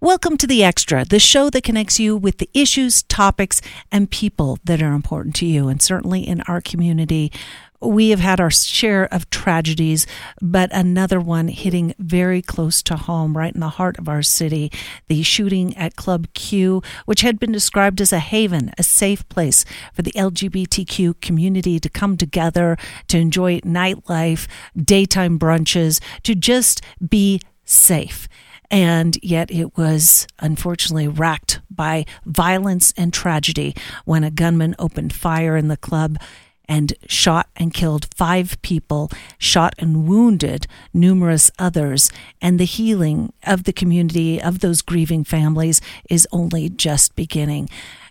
Welcome to The Extra, the show that connects you with the issues, topics, and people that are important to you. And certainly in our community, we have had our share of tragedies, but another one hitting very close to home, right in the heart of our city. The shooting at Club Q, which had been described as a haven, a safe place for the LGBTQ community to come together, to enjoy nightlife, daytime brunches, to just be safe and yet it was unfortunately racked by violence and tragedy when a gunman opened fire in the club and shot and killed five people, shot and wounded numerous others. And the healing of the community, of those grieving families, is only just beginning.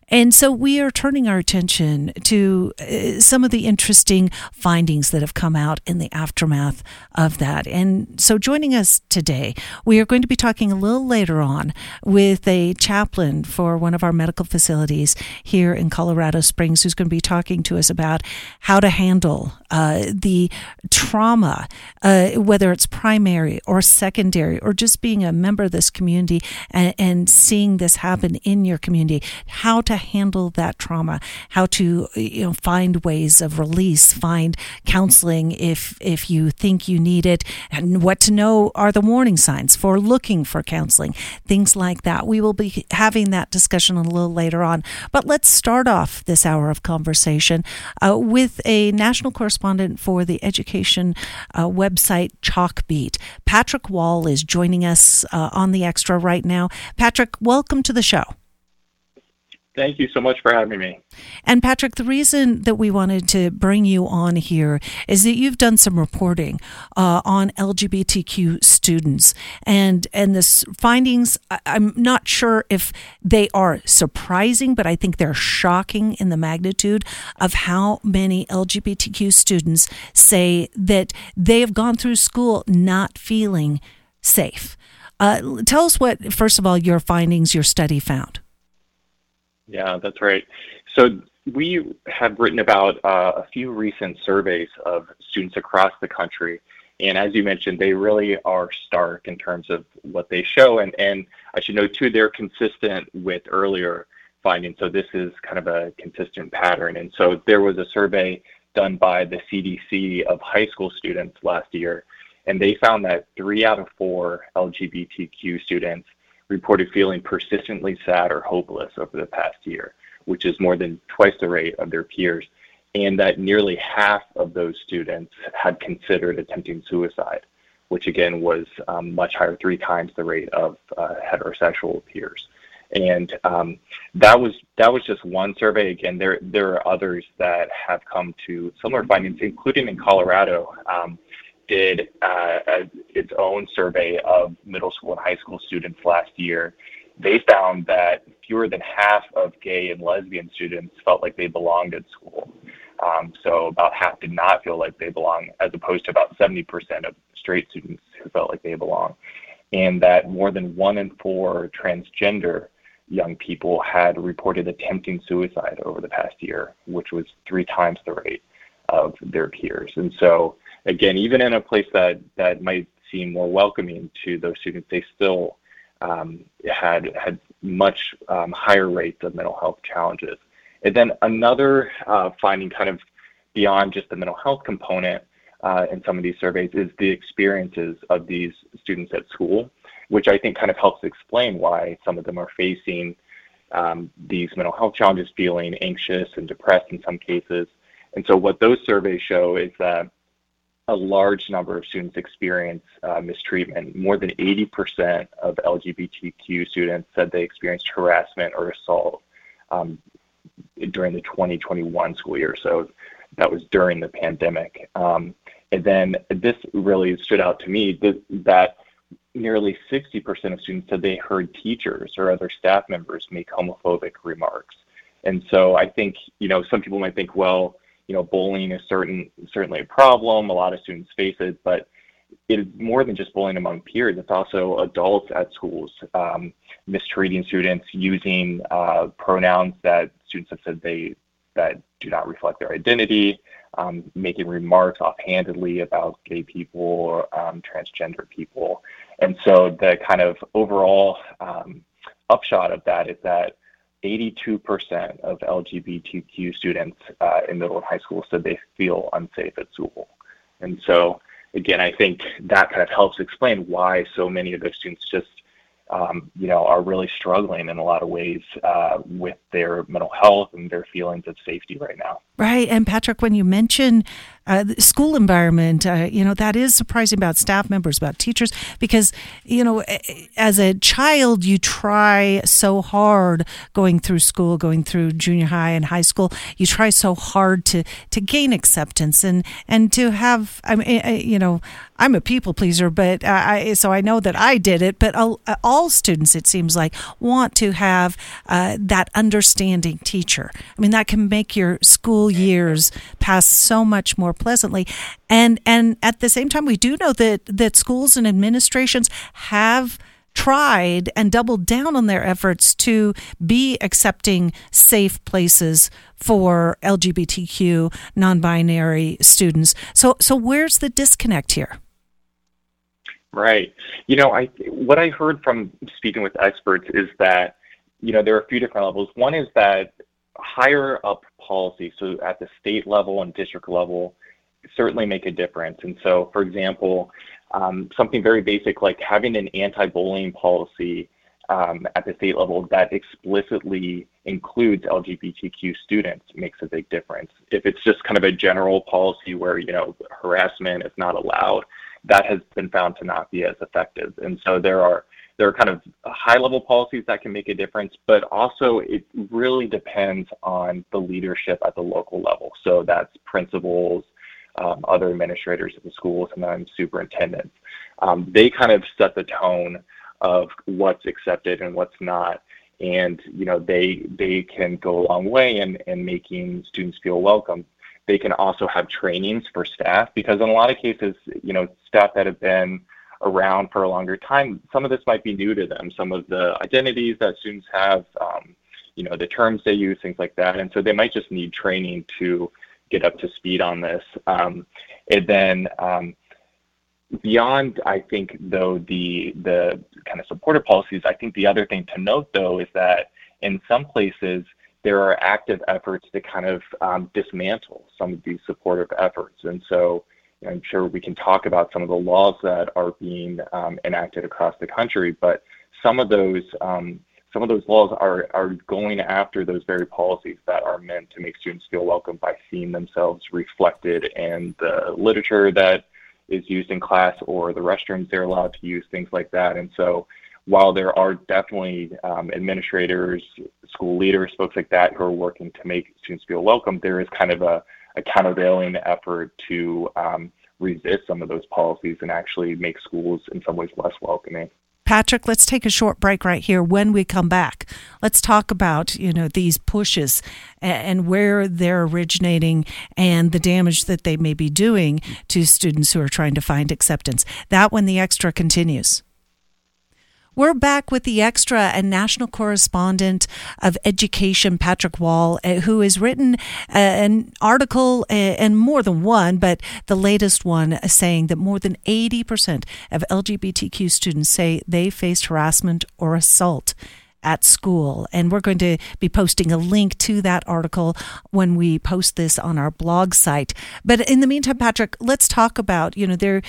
And so we are turning our attention to uh, some of the interesting findings that have come out in the aftermath of that. And so joining us today, we are going to be talking a little later on with a chaplain for one of our medical facilities here in Colorado Springs who's going to be talking to us about how to handle uh, the trauma, uh, whether it's primary or secondary, or just being a member of this community and, and seeing this happen in your community, how to handle that trauma, how to you know find ways of release, find counseling if if you think you need it, and what to know are the warning signs for looking for counseling, things like that. We will be having that discussion a little later on. But let's start off this hour of conversation uh, with a national correspondent for the education uh, website Chalkbeat. Patrick Wall is joining us uh, on the extra right now. Patrick, welcome to the show. Thank you so much for having me. And Patrick, the reason that we wanted to bring you on here is that you've done some reporting uh, on LGBTQ students, and and the findings. I'm not sure if they are surprising, but I think they're shocking in the magnitude of how many LGBTQ students say that they have gone through school not feeling safe. Uh, tell us what, first of all, your findings, your study found. Yeah, that's right. So we have written about uh, a few recent surveys of students across the country. And as you mentioned, they really are stark in terms of what they show. And, and I should note, too, they're consistent with earlier findings. So this is kind of a consistent pattern. And so there was a survey done by the CDC of high school students last year. And they found that three out of four LGBTQ students reported feeling persistently sad or hopeless over the past year, which is more than twice the rate of their peers, and that nearly half of those students had considered attempting suicide, which again was um, much higher, three times the rate of uh, heterosexual peers. And um, that was that was just one survey. Again, there there are others that have come to similar findings, including in Colorado. Um, did uh, its own survey of middle school and high school students last year, they found that fewer than half of gay and lesbian students felt like they belonged at school. Um, so about half did not feel like they belong, as opposed to about 70% of straight students who felt like they belong. And that more than one in four transgender young people had reported attempting suicide over the past year, which was three times the rate of their peers. And so again, even in a place that, that might seem more welcoming to those students, they still um, had had much um, higher rates of mental health challenges. And then another uh, finding, kind of beyond just the mental health component uh, in some of these surveys, is the experiences of these students at school, which I think kind of helps explain why some of them are facing um, these mental health challenges, feeling anxious and depressed in some cases. And so, what those surveys show is that a large number of students experience uh, mistreatment. More than 80% of LGBTQ students said they experienced harassment or assault um, during the 2021 school year. So that was during the pandemic. Um, and then this really stood out to me that, that nearly 60% of students said they heard teachers or other staff members make homophobic remarks. And so I think, you know, some people might think, well, you know, bullying is certain certainly a problem. A lot of students face it, but it is more than just bullying among peers. It's also adults at schools um, mistreating students, using uh, pronouns that students have said they that do not reflect their identity, um, making remarks offhandedly about gay people or um, transgender people. And so the kind of overall um, upshot of that is that 82% of LGBTQ students uh, in middle and high school said they feel unsafe at school. And so, again, I think that kind of helps explain why so many of those students just um, you know, are really struggling in a lot of ways uh, with their mental health and their feelings of safety right now. Right. And Patrick, when you mention uh, school environment, uh, you know, that is surprising about staff members, about teachers, because, you know, as a child, you try so hard going through school, going through junior high and high school, you try so hard to, to gain acceptance and, and to have, I mean, you know, I'm a people pleaser, but I, so I know that I did it, but all all students, it seems like, want to have uh, that understanding teacher. I mean, that can make your school years pass so much more pleasantly. And and at the same time, we do know that that schools and administrations have tried and doubled down on their efforts to be accepting safe places for LGBTQ non-binary students. So so where's the disconnect here? Right. You know, I what I heard from speaking with experts is that you know there are a few different levels. One is that higher up policy, so at the state level and district level, certainly make a difference. And so, for example, um, something very basic like having an anti-bullying policy um, at the state level that explicitly includes LGBTQ students makes a big difference. If it's just kind of a general policy where you know harassment is not allowed, that has been found to not be as effective. And so there are there are kind of high level policies that can make a difference, but also it really depends on the leadership at the local level. So that's principals, um, other administrators at the schools, and then superintendents. Um, they kind of set the tone of what's accepted and what's not. And you know they they can go a long way in, in making students feel welcome. They can also have trainings for staff because in a lot of cases, you know, staff that have been around for a longer time, some of this might be new to them. Some of the identities that students have, um, you know, the terms they use, things like that. And so they might just need training to get up to speed on this. Um, and then um, beyond, I think, though, the, the kind of supportive policies, I think the other thing to note, though, is that in some places, there are active efforts to kind of um, dismantle some of these supportive efforts. And so, I'm sure we can talk about some of the laws that are being um, enacted across the country, but some of those um, some of those laws are are going after those very policies that are meant to make students feel welcome by seeing themselves reflected in the literature that is used in class or the restrooms they're allowed to use, things like that. And so, while there are definitely um, administrators, school leaders, folks like that who are working to make students feel welcome, there is kind of a a countervailing effort to um, resist some of those policies and actually make schools in some ways less welcoming. Patrick, let's take a short break right here. When we come back, let's talk about you know these pushes and where they're originating and the damage that they may be doing to students who are trying to find acceptance. That when the extra continues. We're back with the extra and national correspondent of education, Patrick Wall, uh, who has written uh, an article uh, and more than one, but the latest one saying that more than 80% of LGBTQ students say they faced harassment or assault at school. And we're going to be posting a link to that article when we post this on our blog site. But in the meantime, Patrick, let's talk about, you know, there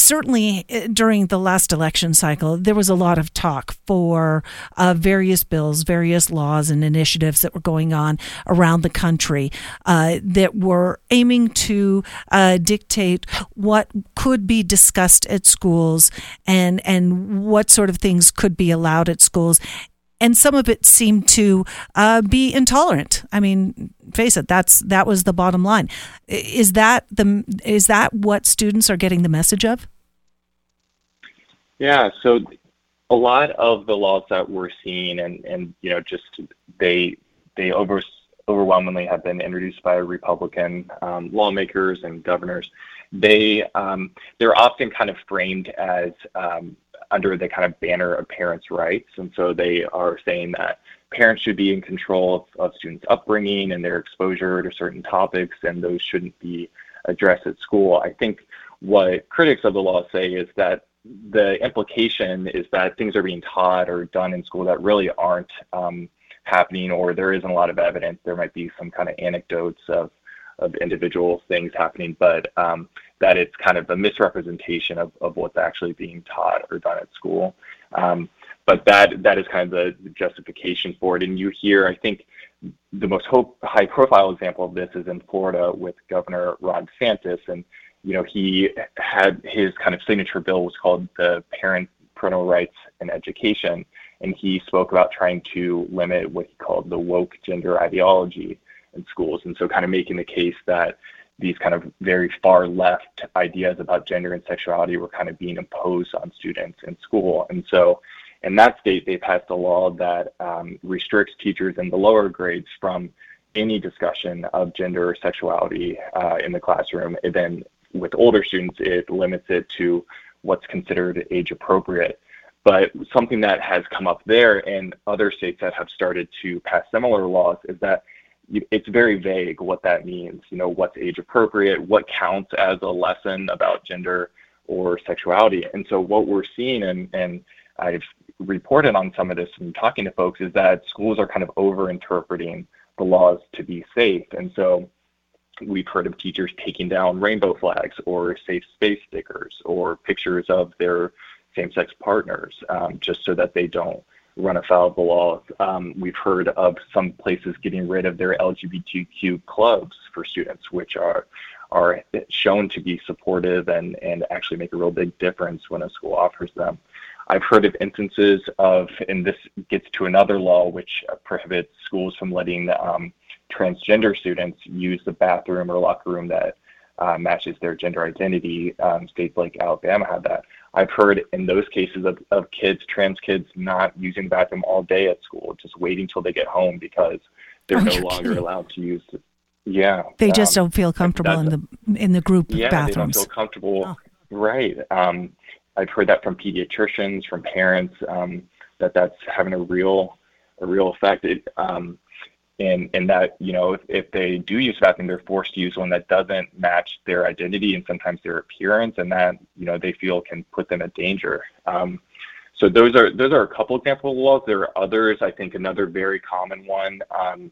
certainly uh, during the last election cycle, there was a lot of talk for uh, various bills, various laws, and initiatives that were going on around the country uh, that were aiming to uh, dictate what could be discussed at schools and and what sort of things could be allowed at schools. And some of it seemed to uh, be intolerant. I mean, face it, that's that was the bottom line. Is that the is that what students are getting the message of? Yeah, so a lot of the laws that we're seeing and and you know just they they over overwhelmingly have been introduced by Republican um, lawmakers and governors. They um, they're often kind of framed as um, under the kind of banner of parents' rights, and so they are saying that parents should be in control of, of students' upbringing and their exposure to certain topics, and those shouldn't be addressed at school. I think what critics of the law say is that the implication is that things are being taught or done in school that really aren't um, happening, or there isn't a lot of evidence. There might be some kind of anecdotes of of individual things happening, but um, that it's kind of a misrepresentation of, of what's actually being taught or done at school. Um, but that that is kind of the justification for it. And you hear, I think, the most hope, high profile example of this is in Florida with Governor Ron DeSantis, and you know he had his kind of signature bill was called the Parent Parental Rights and Education, and he spoke about trying to limit what he called the woke gender ideology in schools, and so kind of making the case that these kind of very far left ideas about gender and sexuality were kind of being imposed on students in school, and so in that state, they passed a law that um, restricts teachers in the lower grades from any discussion of gender or sexuality uh, in the classroom. And then with older students, it limits it to what's considered age appropriate. But something that has come up there and other states that have started to pass similar laws is that it's very vague what that means. You know, what's age appropriate, what counts as a lesson about gender or sexuality. And so what we're seeing, and, and I've reported on some of this and talking to folks is that schools are kind of over interpreting the laws to be safe. And so we've heard of teachers taking down rainbow flags or safe space stickers or pictures of their same sex partners um, just so that they don't run afoul of the law. Um, we've heard of some places getting rid of their LGBTQ clubs for students, which are are shown to be supportive and, and actually make a real big difference when a school offers them. I've heard of instances of, and this gets to another law which prohibits schools from letting um, transgender students use the bathroom or locker room that uh, matches their gender identity. Um, states like Alabama have that. I've heard in those cases of, of kids, trans kids, not using the bathroom all day at school, just waiting till they get home because they're oh, no longer kidding. allowed to use. The, yeah, they just um, don't feel comfortable in the in the group yeah, bathrooms. they don't feel comfortable. Oh. Right. Um, I've heard that from pediatricians, from parents, um, that that's having a real a real effect. It, um, and and that you know if, if they do use a bathroom, they're forced to use one that doesn't match their identity and sometimes their appearance, and that you know they feel can put them at danger. Um, so those are those are a couple examples of laws. There are others. I think another very common one um,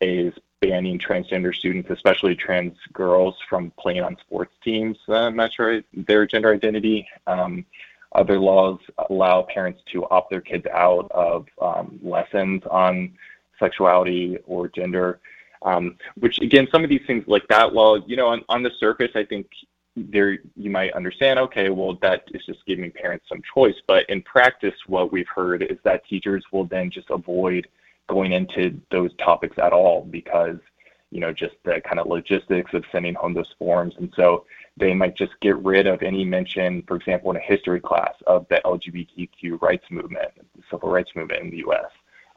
is banning transgender students, especially trans girls, from playing on sports teams uh, match their gender identity. Um, other laws allow parents to opt their kids out of um, lessons on sexuality or gender. Um, which again, some of these things like that law, you know, on, on the surface, I think there you might understand. Okay, well, that is just giving parents some choice. But in practice, what we've heard is that teachers will then just avoid going into those topics at all because you know just the kind of logistics of sending home those forms and so they might just get rid of any mention for example in a history class of the lgbtq rights movement the civil rights movement in the us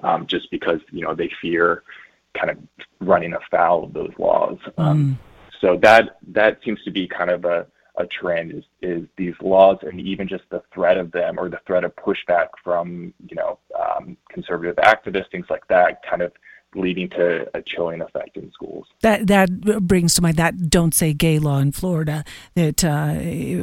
um, just because you know they fear kind of running afoul of those laws um, mm. so that that seems to be kind of a a trend is, is these laws and even just the threat of them or the threat of pushback from you know um, conservative activists things like that kind of leading to a chilling effect in schools. That that brings to mind that "Don't Say Gay" law in Florida that uh,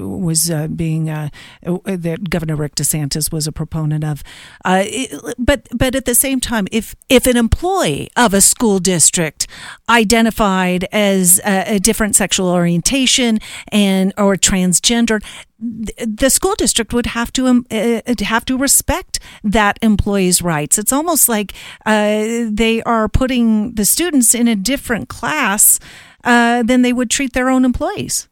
was uh, being uh, that Governor Rick DeSantis was a proponent of. Uh, it, but but at the same time, if if an employee of a school district identified as a, a different sexual orientation and or transgender, the school district would have to um, uh, have to respect that employee's rights. It's almost like uh, they are putting the students in a different class uh, than they would treat their own employees.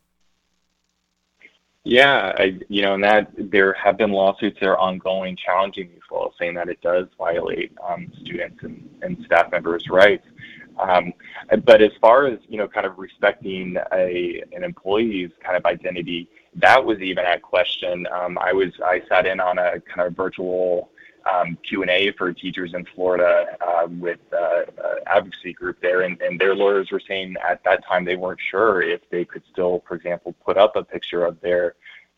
Yeah, I, you know, and that there have been lawsuits that are ongoing challenging these laws, saying that it does violate um, students and, and staff members' rights. Um, but as far as you know, kind of respecting a an employee's kind of identity, that was even at question. Um, I was I sat in on a kind of virtual um, Q&A for teachers in Florida uh, with uh, uh, advocacy group there, and, and their lawyers were saying at that time they weren't sure if they could still, for example, put up a picture of their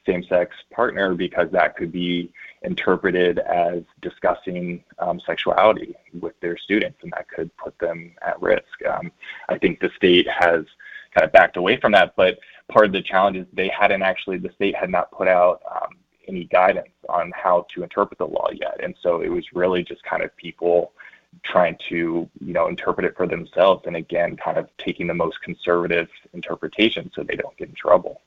same-sex partner because that could be interpreted as discussing um, sexuality with their students, and that could put them at risk. Um, I think the state has kind of backed away from that, but part of the challenge is they hadn't actually, the state had not put out um, any guidance on how to interpret the law yet. And so it was really just kind of people trying to you know interpret it for themselves and again kind of taking the most conservative interpretation so they don't get in trouble.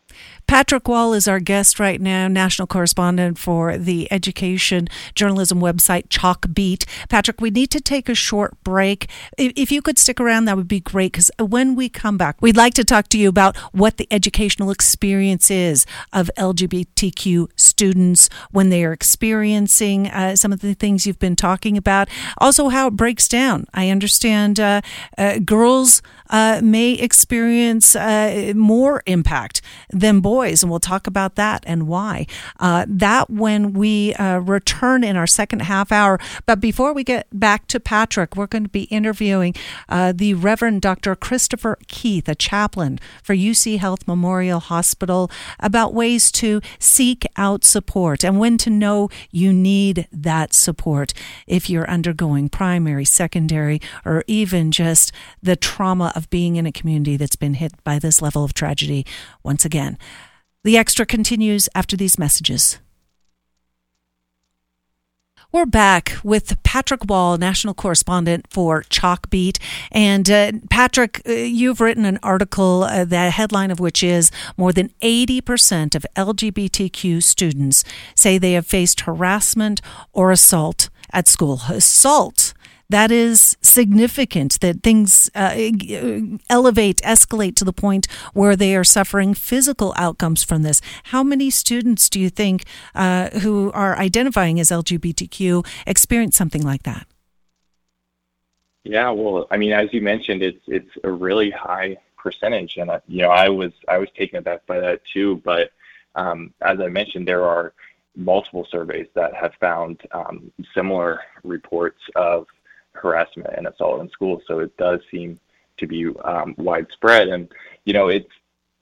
Patrick wall is our guest right now national correspondent for the education journalism website chalkbeat. Patrick we need to take a short break. If you could stick around that would be great because when we come back we'd like to talk to you about what the educational experience is of lgbtq students when they are experiencing uh, some of the things you've been talking about. Also how breaks down. I understand uh, uh, girls uh, may experience uh, more impact than boys, and we'll talk about that and why. Uh, that when we return in our second half hour. But before we get back to Patrick, we're going to be interviewing the Reverend Dr. Christopher Keith, a chaplain for UC Health Memorial Hospital, about ways to seek out support and when to know you need that support if you're undergoing primary primary, secondary, or even just the trauma of being in a community that's been hit by this level of tragedy once again. The extra continues after these messages. We're back with Patrick Wall, national correspondent for Chalkbeat. And uh, Patrick, uh, you've written an article, uh, the headline of which is More than 80% of LGBTQ students say they have faced harassment or assault at school. Assault that is significant that things uh, elevate, escalate to the point where they are suffering physical outcomes from this. How many students do you think uh, who are identifying as LGBTQ experience something like that? Yeah, well, I mean, as you mentioned, it's it's a really high percentage, and uh, you know, I was I was taken aback by that too. But um, as I mentioned, there are multiple surveys that have found um, similar reports of harassment and assault in schools. So it does seem to be um, widespread. And, you know, it's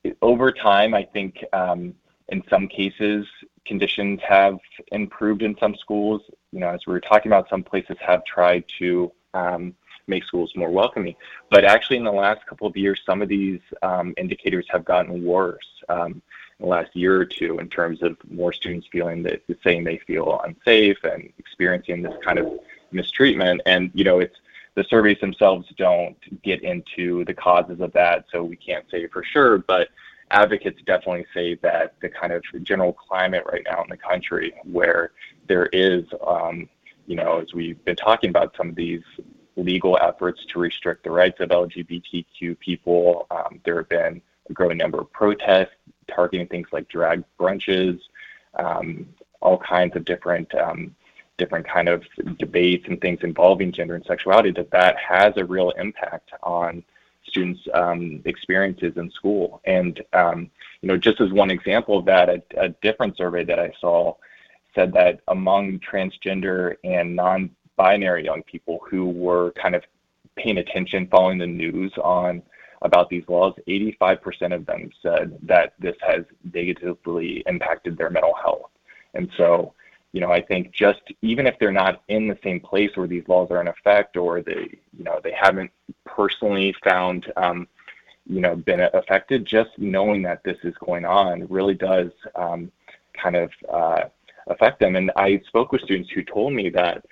it, over time, I think um, in some cases, conditions have improved in some schools. You know, as we were talking about, some places have tried to um, make schools more welcoming. But actually, in the last couple of years, some of these um, indicators have gotten worse. Um, in the last year or two, in terms of more students feeling that saying they feel unsafe and experiencing this kind of mistreatment. And you know, it's the surveys themselves don't get into the causes of that, so we can't say for sure. But advocates definitely say that the kind of general climate right now in the country, where there is, um, you know, as we've been talking about, some of these legal efforts to restrict the rights of LGBTQ people. Um, there have been a growing number of protests targeting things like drag brunches, um, all kinds of different um, different kind of debates and things involving gender and sexuality, that that has a real impact on students' um, experiences in school. And um, you know, just as one example of that, a, a, different survey that I saw said that among transgender and non-binary young people who were kind of paying attention, following the news on about these laws, 85% of them said that this has negatively impacted their mental health. And so you know, I think just even if they're not in the same place where these laws are in effect, or they, you know, they haven't personally found, um, you know, been affected, just knowing that this is going on really does um, kind of uh, affect them. And I spoke with students who told me that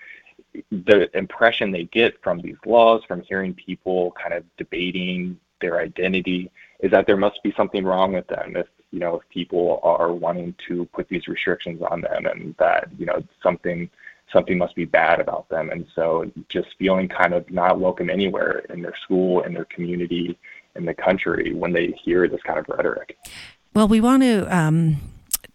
the impression they get from these laws, from hearing people kind of debating their identity, is that there must be something wrong with them. If you know, if people are wanting to put these restrictions on them and that, you know, something something must be bad about them. And so just feeling kind of not welcome anywhere in their school, in their community, in the country when they hear this kind of rhetoric. Well, we want to um,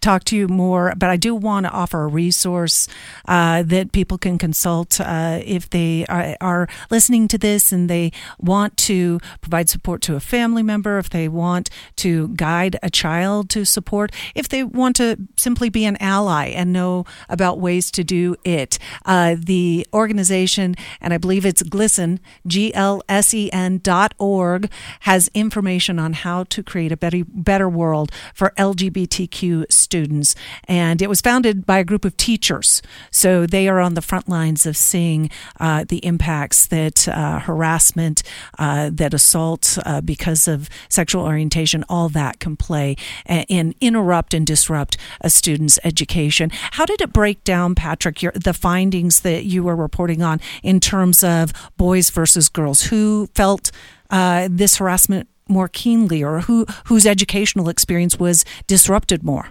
talk to you more, but I do want to offer a resource uh, that people can consult uh, if they are, are, listening to this and they want to provide support to a family member, if they want to guide a child to support, if they want to simply be an ally and know about ways to do it. Uh, the organization, and I believe it's GLSEN, G L S E N dot org, has information on how to create a better, better world for LGBTQ students students. And it was founded by a group of teachers. So they are on the front lines of seeing uh, the impacts that uh, harassment, uh, that assault uh, because of sexual orientation, all that can play and interrupt and disrupt a student's education. How did it break down, Patrick, your, the findings that you were reporting on in terms of boys versus girls? Who felt uh, this harassment more keenly, or who whose educational experience was disrupted more?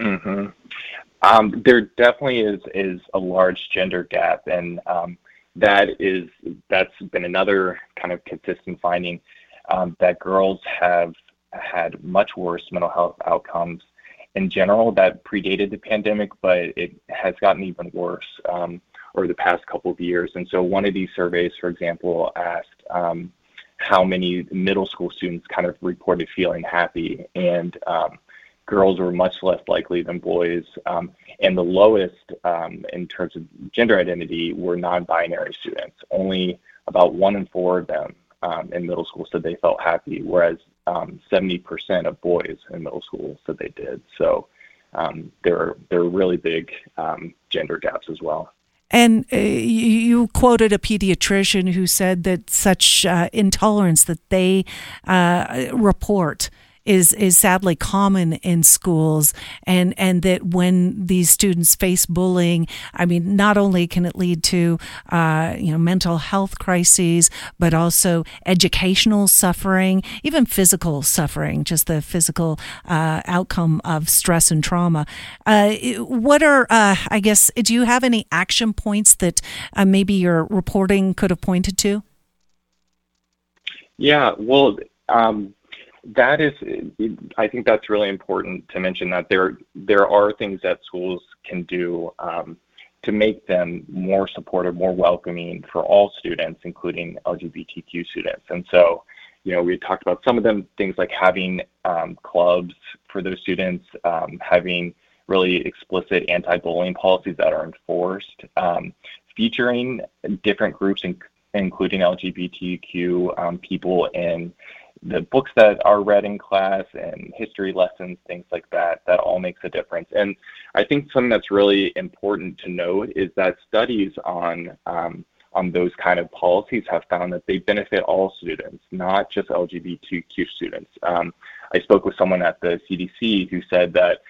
Mm-hmm. Um, there definitely is is a large gender gap, and um, that is that's been another kind of consistent finding um, that girls have had much worse mental health outcomes in general that predated the pandemic, but it has gotten even worse um, over the past couple of years. And so, one of these surveys, for example, asked um, how many middle school students kind of reported feeling happy, and um, girls were much less likely than boys. Um, and the lowest um, in terms of gender identity were non binary students. Only about one in four of them um, in middle school said they felt happy, whereas um, 70% of boys in middle school said they did. So um, there are there are really big um, gender gaps as well. And uh, you quoted a pediatrician who said that such uh, intolerance that they uh, report is is sadly common in schools and and that when these students face bullying i mean not only can it lead to uh, you know mental health crises but also educational suffering even physical suffering just the physical uh, outcome of stress and trauma. Uh, what are uh, i guess do you have any action points that uh, maybe your reporting could have pointed to? Yeah well um, that is, I think that's really important to mention that there there are things that schools can do um, to make them more supportive, more welcoming for all students, including LGBTQ students. And so, you know, we talked about some of them, things like having um, clubs for those students, um, having really explicit anti-bullying policies that are enforced, um, featuring different groups, in, including LGBTQ um, people in the books that are read in class and history lessons, things like that, that all makes a difference. And I think something that's really important to note is that studies on um, on those kind of policies have found that they benefit all students, not just LGBTQ students. Um, I spoke with someone at the CDC who said that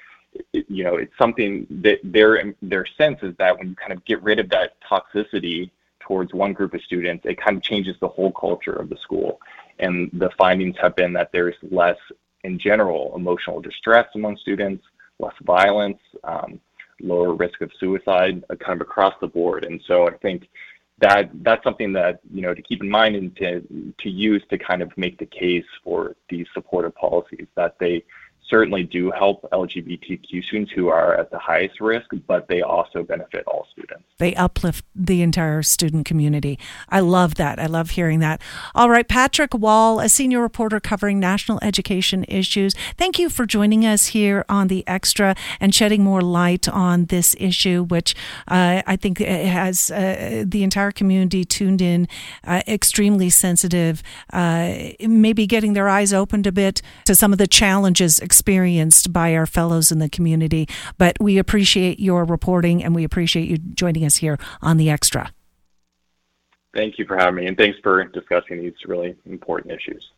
you know it's something that their their sense is that when you kind of get rid of that toxicity towards one group of students, it kind of changes the whole culture of the school. And the findings have been that there's less, in general, emotional distress among students, less violence, um, lower risk of suicide, uh, kind of across the board. And so I think that that's something that you know to keep in mind and to to use to kind of make the case for these supportive policies that they certainly do help LGBTQ students who are at the highest risk, but they also benefit all students. They uplift the entire student community. I love that. I love hearing that. All right, Patrick Wall, a senior reporter covering national education issues. Thank you for joining us here on the Extra and shedding more light on this issue, which uh, I think has uh, the entire community tuned in, uh, extremely sensitive, uh, maybe getting their eyes opened a bit to some of the challenges experienced by our fellows in the community. But we appreciate your reporting and we appreciate you joining us here on The Extra. Thank you for having me, and thanks for discussing these really important issues.